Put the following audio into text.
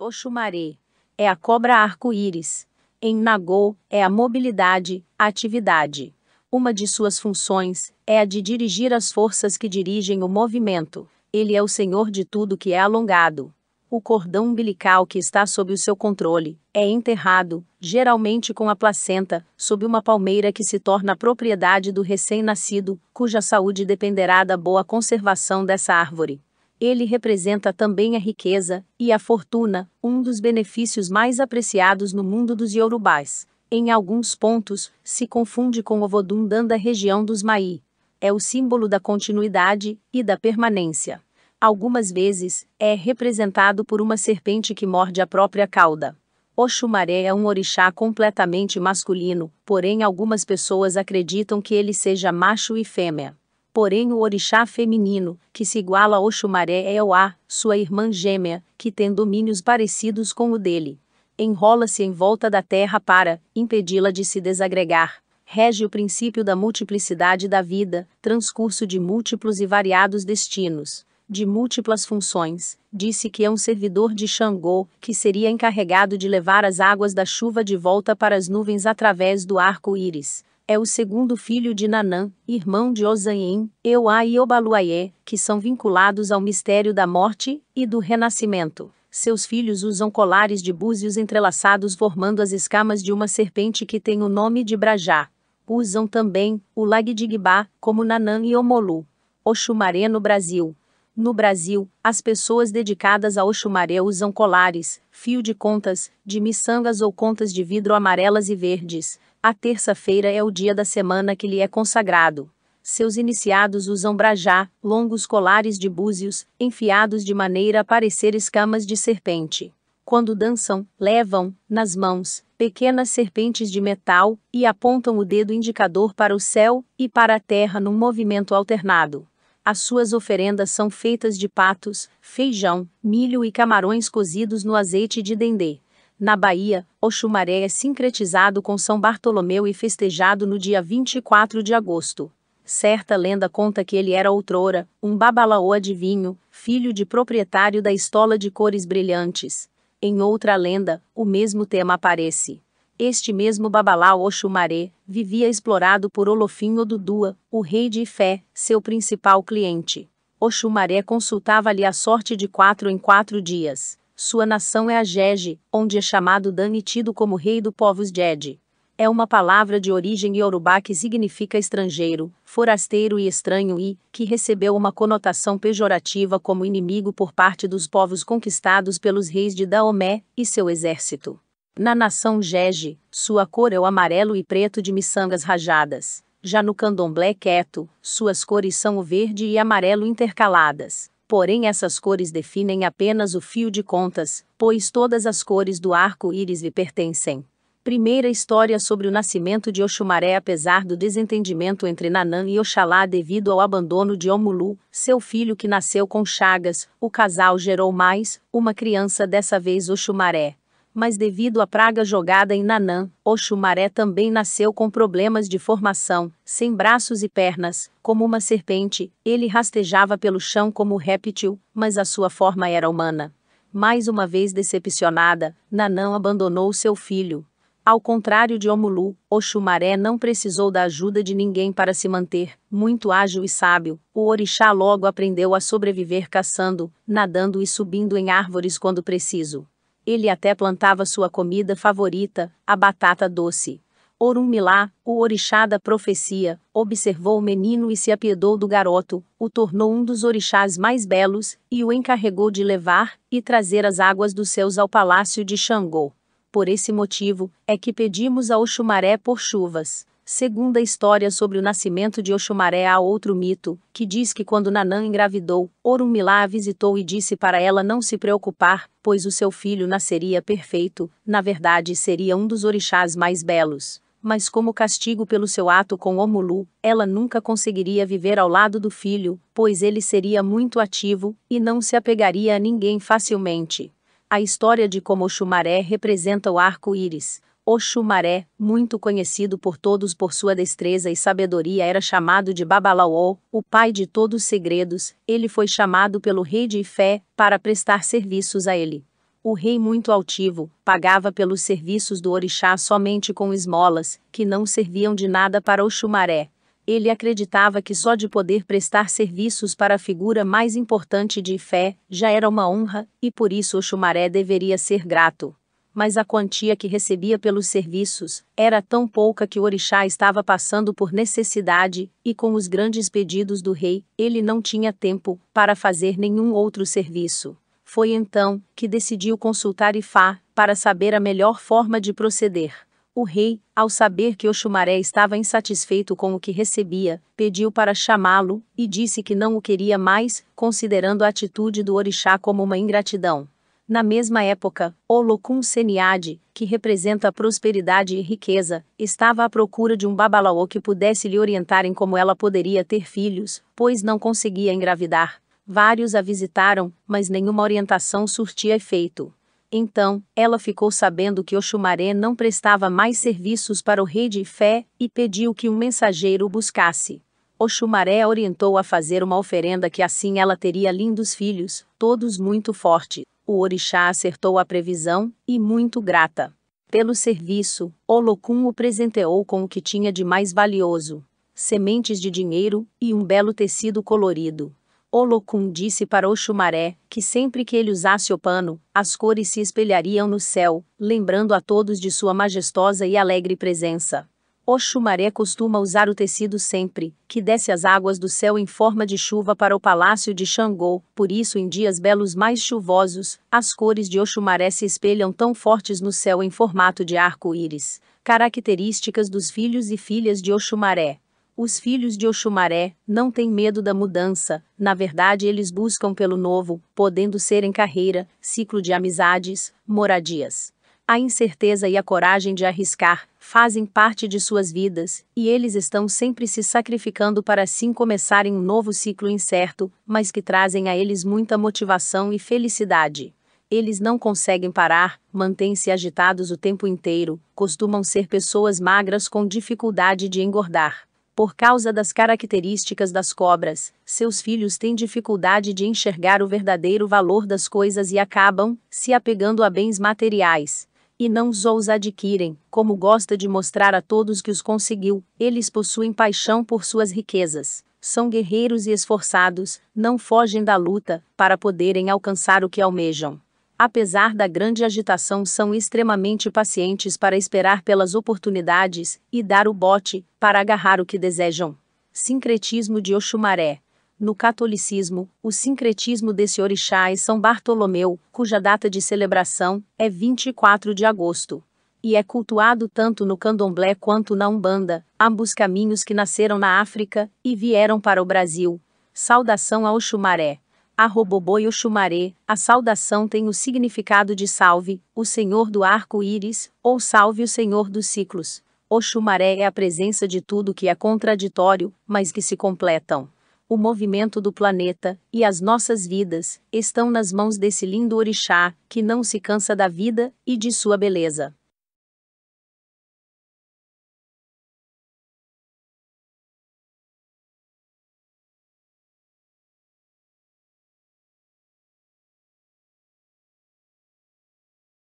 Oxumaré é a cobra arco-íris. Em Nagô, é a mobilidade, a atividade. Uma de suas funções é a de dirigir as forças que dirigem o movimento. Ele é o senhor de tudo que é alongado. O cordão umbilical que está sob o seu controle é enterrado, geralmente com a placenta, sob uma palmeira que se torna propriedade do recém-nascido, cuja saúde dependerá da boa conservação dessa árvore. Ele representa também a riqueza e a fortuna, um dos benefícios mais apreciados no mundo dos Yorubás. Em alguns pontos, se confunde com o Vodundan da região dos Mai. É o símbolo da continuidade e da permanência. Algumas vezes, é representado por uma serpente que morde a própria cauda. Oxumaré é um orixá completamente masculino, porém algumas pessoas acreditam que ele seja macho e fêmea. Porém, o orixá feminino, que se iguala a Oxumaré é Oá, sua irmã gêmea, que tem domínios parecidos com o dele. Enrola-se em volta da terra para impedi-la de se desagregar. Rege o princípio da multiplicidade da vida, transcurso de múltiplos e variados destinos de múltiplas funções, disse que é um servidor de Xangô, que seria encarregado de levar as águas da chuva de volta para as nuvens através do arco-íris é o segundo filho de Nanã, irmão de Ozaim, Euá e Obaluaiê, que são vinculados ao mistério da morte e do renascimento. Seus filhos usam colares de búzios entrelaçados formando as escamas de uma serpente que tem o nome de Brajá. Usam também o Lagdigibá, como Nanã e Omolu. Oxumaré no Brasil. No Brasil, as pessoas dedicadas a Oxumaré usam colares, fio de contas, de miçangas ou contas de vidro amarelas e verdes, a terça-feira é o dia da semana que lhe é consagrado. Seus iniciados usam brajá, longos colares de búzios, enfiados de maneira a parecer escamas de serpente. Quando dançam, levam, nas mãos, pequenas serpentes de metal e apontam o dedo indicador para o céu e para a terra num movimento alternado. As suas oferendas são feitas de patos, feijão, milho e camarões cozidos no azeite de dendê. Na Bahia, Oxumaré é sincretizado com São Bartolomeu e festejado no dia 24 de agosto. Certa lenda conta que ele era outrora um babalaô adivinho, filho de proprietário da estola de cores brilhantes. Em outra lenda, o mesmo tema aparece. Este mesmo Babalao Oxumaré vivia explorado por Olofim Odudua, o rei de Ifé, seu principal cliente. Oxumaré consultava-lhe a sorte de quatro em quatro dias. Sua nação é a Jeje, onde é chamado Dan e tido como rei do povos Jed. É uma palavra de origem iorubá que significa estrangeiro, forasteiro e estranho e, que recebeu uma conotação pejorativa como inimigo por parte dos povos conquistados pelos reis de Daomé e seu exército. Na nação Jeje, sua cor é o amarelo e preto de miçangas rajadas. Já no candomblé quieto, suas cores são o verde e amarelo intercaladas porém essas cores definem apenas o fio de contas, pois todas as cores do arco-íris lhe pertencem. Primeira história sobre o nascimento de Oxumaré apesar do desentendimento entre Nanã e Oxalá devido ao abandono de Omulu, seu filho que nasceu com chagas, o casal gerou mais, uma criança dessa vez Oxumaré mas devido à praga jogada em Nanã, Oxumaré também nasceu com problemas de formação, sem braços e pernas, como uma serpente, ele rastejava pelo chão como réptil, mas a sua forma era humana. Mais uma vez decepcionada, Nanã abandonou seu filho. Ao contrário de Omulu, Oxumaré não precisou da ajuda de ninguém para se manter, muito ágil e sábio, o orixá logo aprendeu a sobreviver caçando, nadando e subindo em árvores quando preciso. Ele até plantava sua comida favorita, a batata doce. Orunmilá, o orixá da profecia, observou o menino e se apiedou do garoto, o tornou um dos orixás mais belos, e o encarregou de levar e trazer as águas dos céus ao palácio de Xangô. Por esse motivo, é que pedimos a Oxumaré por chuvas. Segunda história sobre o nascimento de Oxumaré há outro mito, que diz que quando Nanã engravidou, Orunmilá a visitou e disse para ela não se preocupar, pois o seu filho nasceria perfeito, na verdade seria um dos orixás mais belos. Mas como castigo pelo seu ato com Omulu, ela nunca conseguiria viver ao lado do filho, pois ele seria muito ativo, e não se apegaria a ninguém facilmente. A história de como Oxumaré representa o arco-íris, Oxumaré, muito conhecido por todos por sua destreza e sabedoria, era chamado de Babalaô, o pai de todos os segredos. Ele foi chamado pelo rei de Ifé para prestar serviços a ele. O rei, muito altivo, pagava pelos serviços do orixá somente com esmolas, que não serviam de nada para o chumaré. Ele acreditava que só de poder prestar serviços para a figura mais importante de fé já era uma honra, e por isso o chumaré deveria ser grato. Mas a quantia que recebia pelos serviços era tão pouca que o orixá estava passando por necessidade, e com os grandes pedidos do rei, ele não tinha tempo para fazer nenhum outro serviço. Foi então que decidiu consultar Ifá para saber a melhor forma de proceder. O rei, ao saber que Oxumaré estava insatisfeito com o que recebia, pediu para chamá-lo e disse que não o queria mais, considerando a atitude do orixá como uma ingratidão. Na mesma época, Olokun Seniade, que representa prosperidade e riqueza, estava à procura de um babalaô que pudesse lhe orientar em como ela poderia ter filhos, pois não conseguia engravidar. Vários a visitaram, mas nenhuma orientação surtia efeito. Então, ela ficou sabendo que Oxumaré não prestava mais serviços para o rei de fé e pediu que um mensageiro o buscasse. Oxumaré a orientou a fazer uma oferenda que assim ela teria lindos filhos, todos muito fortes. O orixá acertou a previsão, e muito grata. Pelo serviço, Olokun o presenteou com o que tinha de mais valioso: sementes de dinheiro e um belo tecido colorido. Olokun disse para Oxumaré que sempre que ele usasse o pano, as cores se espelhariam no céu, lembrando a todos de sua majestosa e alegre presença. Oxumaré costuma usar o tecido sempre, que desce as águas do céu em forma de chuva para o palácio de Xangô, por isso em dias belos mais chuvosos, as cores de Oxumaré se espelham tão fortes no céu em formato de arco-íris. Características dos filhos e filhas de Oxumaré. Os filhos de Oxumaré não têm medo da mudança, na verdade eles buscam pelo novo, podendo ser em carreira, ciclo de amizades, moradias. A incerteza e a coragem de arriscar fazem parte de suas vidas, e eles estão sempre se sacrificando para assim começarem um novo ciclo incerto, mas que trazem a eles muita motivação e felicidade. Eles não conseguem parar, mantêm-se agitados o tempo inteiro, costumam ser pessoas magras com dificuldade de engordar. Por causa das características das cobras, seus filhos têm dificuldade de enxergar o verdadeiro valor das coisas e acabam se apegando a bens materiais. E não os adquirem, como gosta de mostrar a todos que os conseguiu, eles possuem paixão por suas riquezas. São guerreiros e esforçados, não fogem da luta, para poderem alcançar o que almejam apesar da grande agitação, são extremamente pacientes para esperar pelas oportunidades e dar o bote para agarrar o que desejam. Sincretismo de Oxumaré. No catolicismo, o sincretismo desse orixá é São Bartolomeu, cuja data de celebração é 24 de agosto. E é cultuado tanto no candomblé quanto na Umbanda, ambos caminhos que nasceram na África e vieram para o Brasil. Saudação ao Oxumaré. A Robobô e o Xumaré, a saudação tem o significado de salve, o Senhor do arco-íris, ou salve o Senhor dos ciclos. O Xumaré é a presença de tudo que é contraditório, mas que se completam. O movimento do planeta e as nossas vidas estão nas mãos desse lindo orixá, que não se cansa da vida e de sua beleza.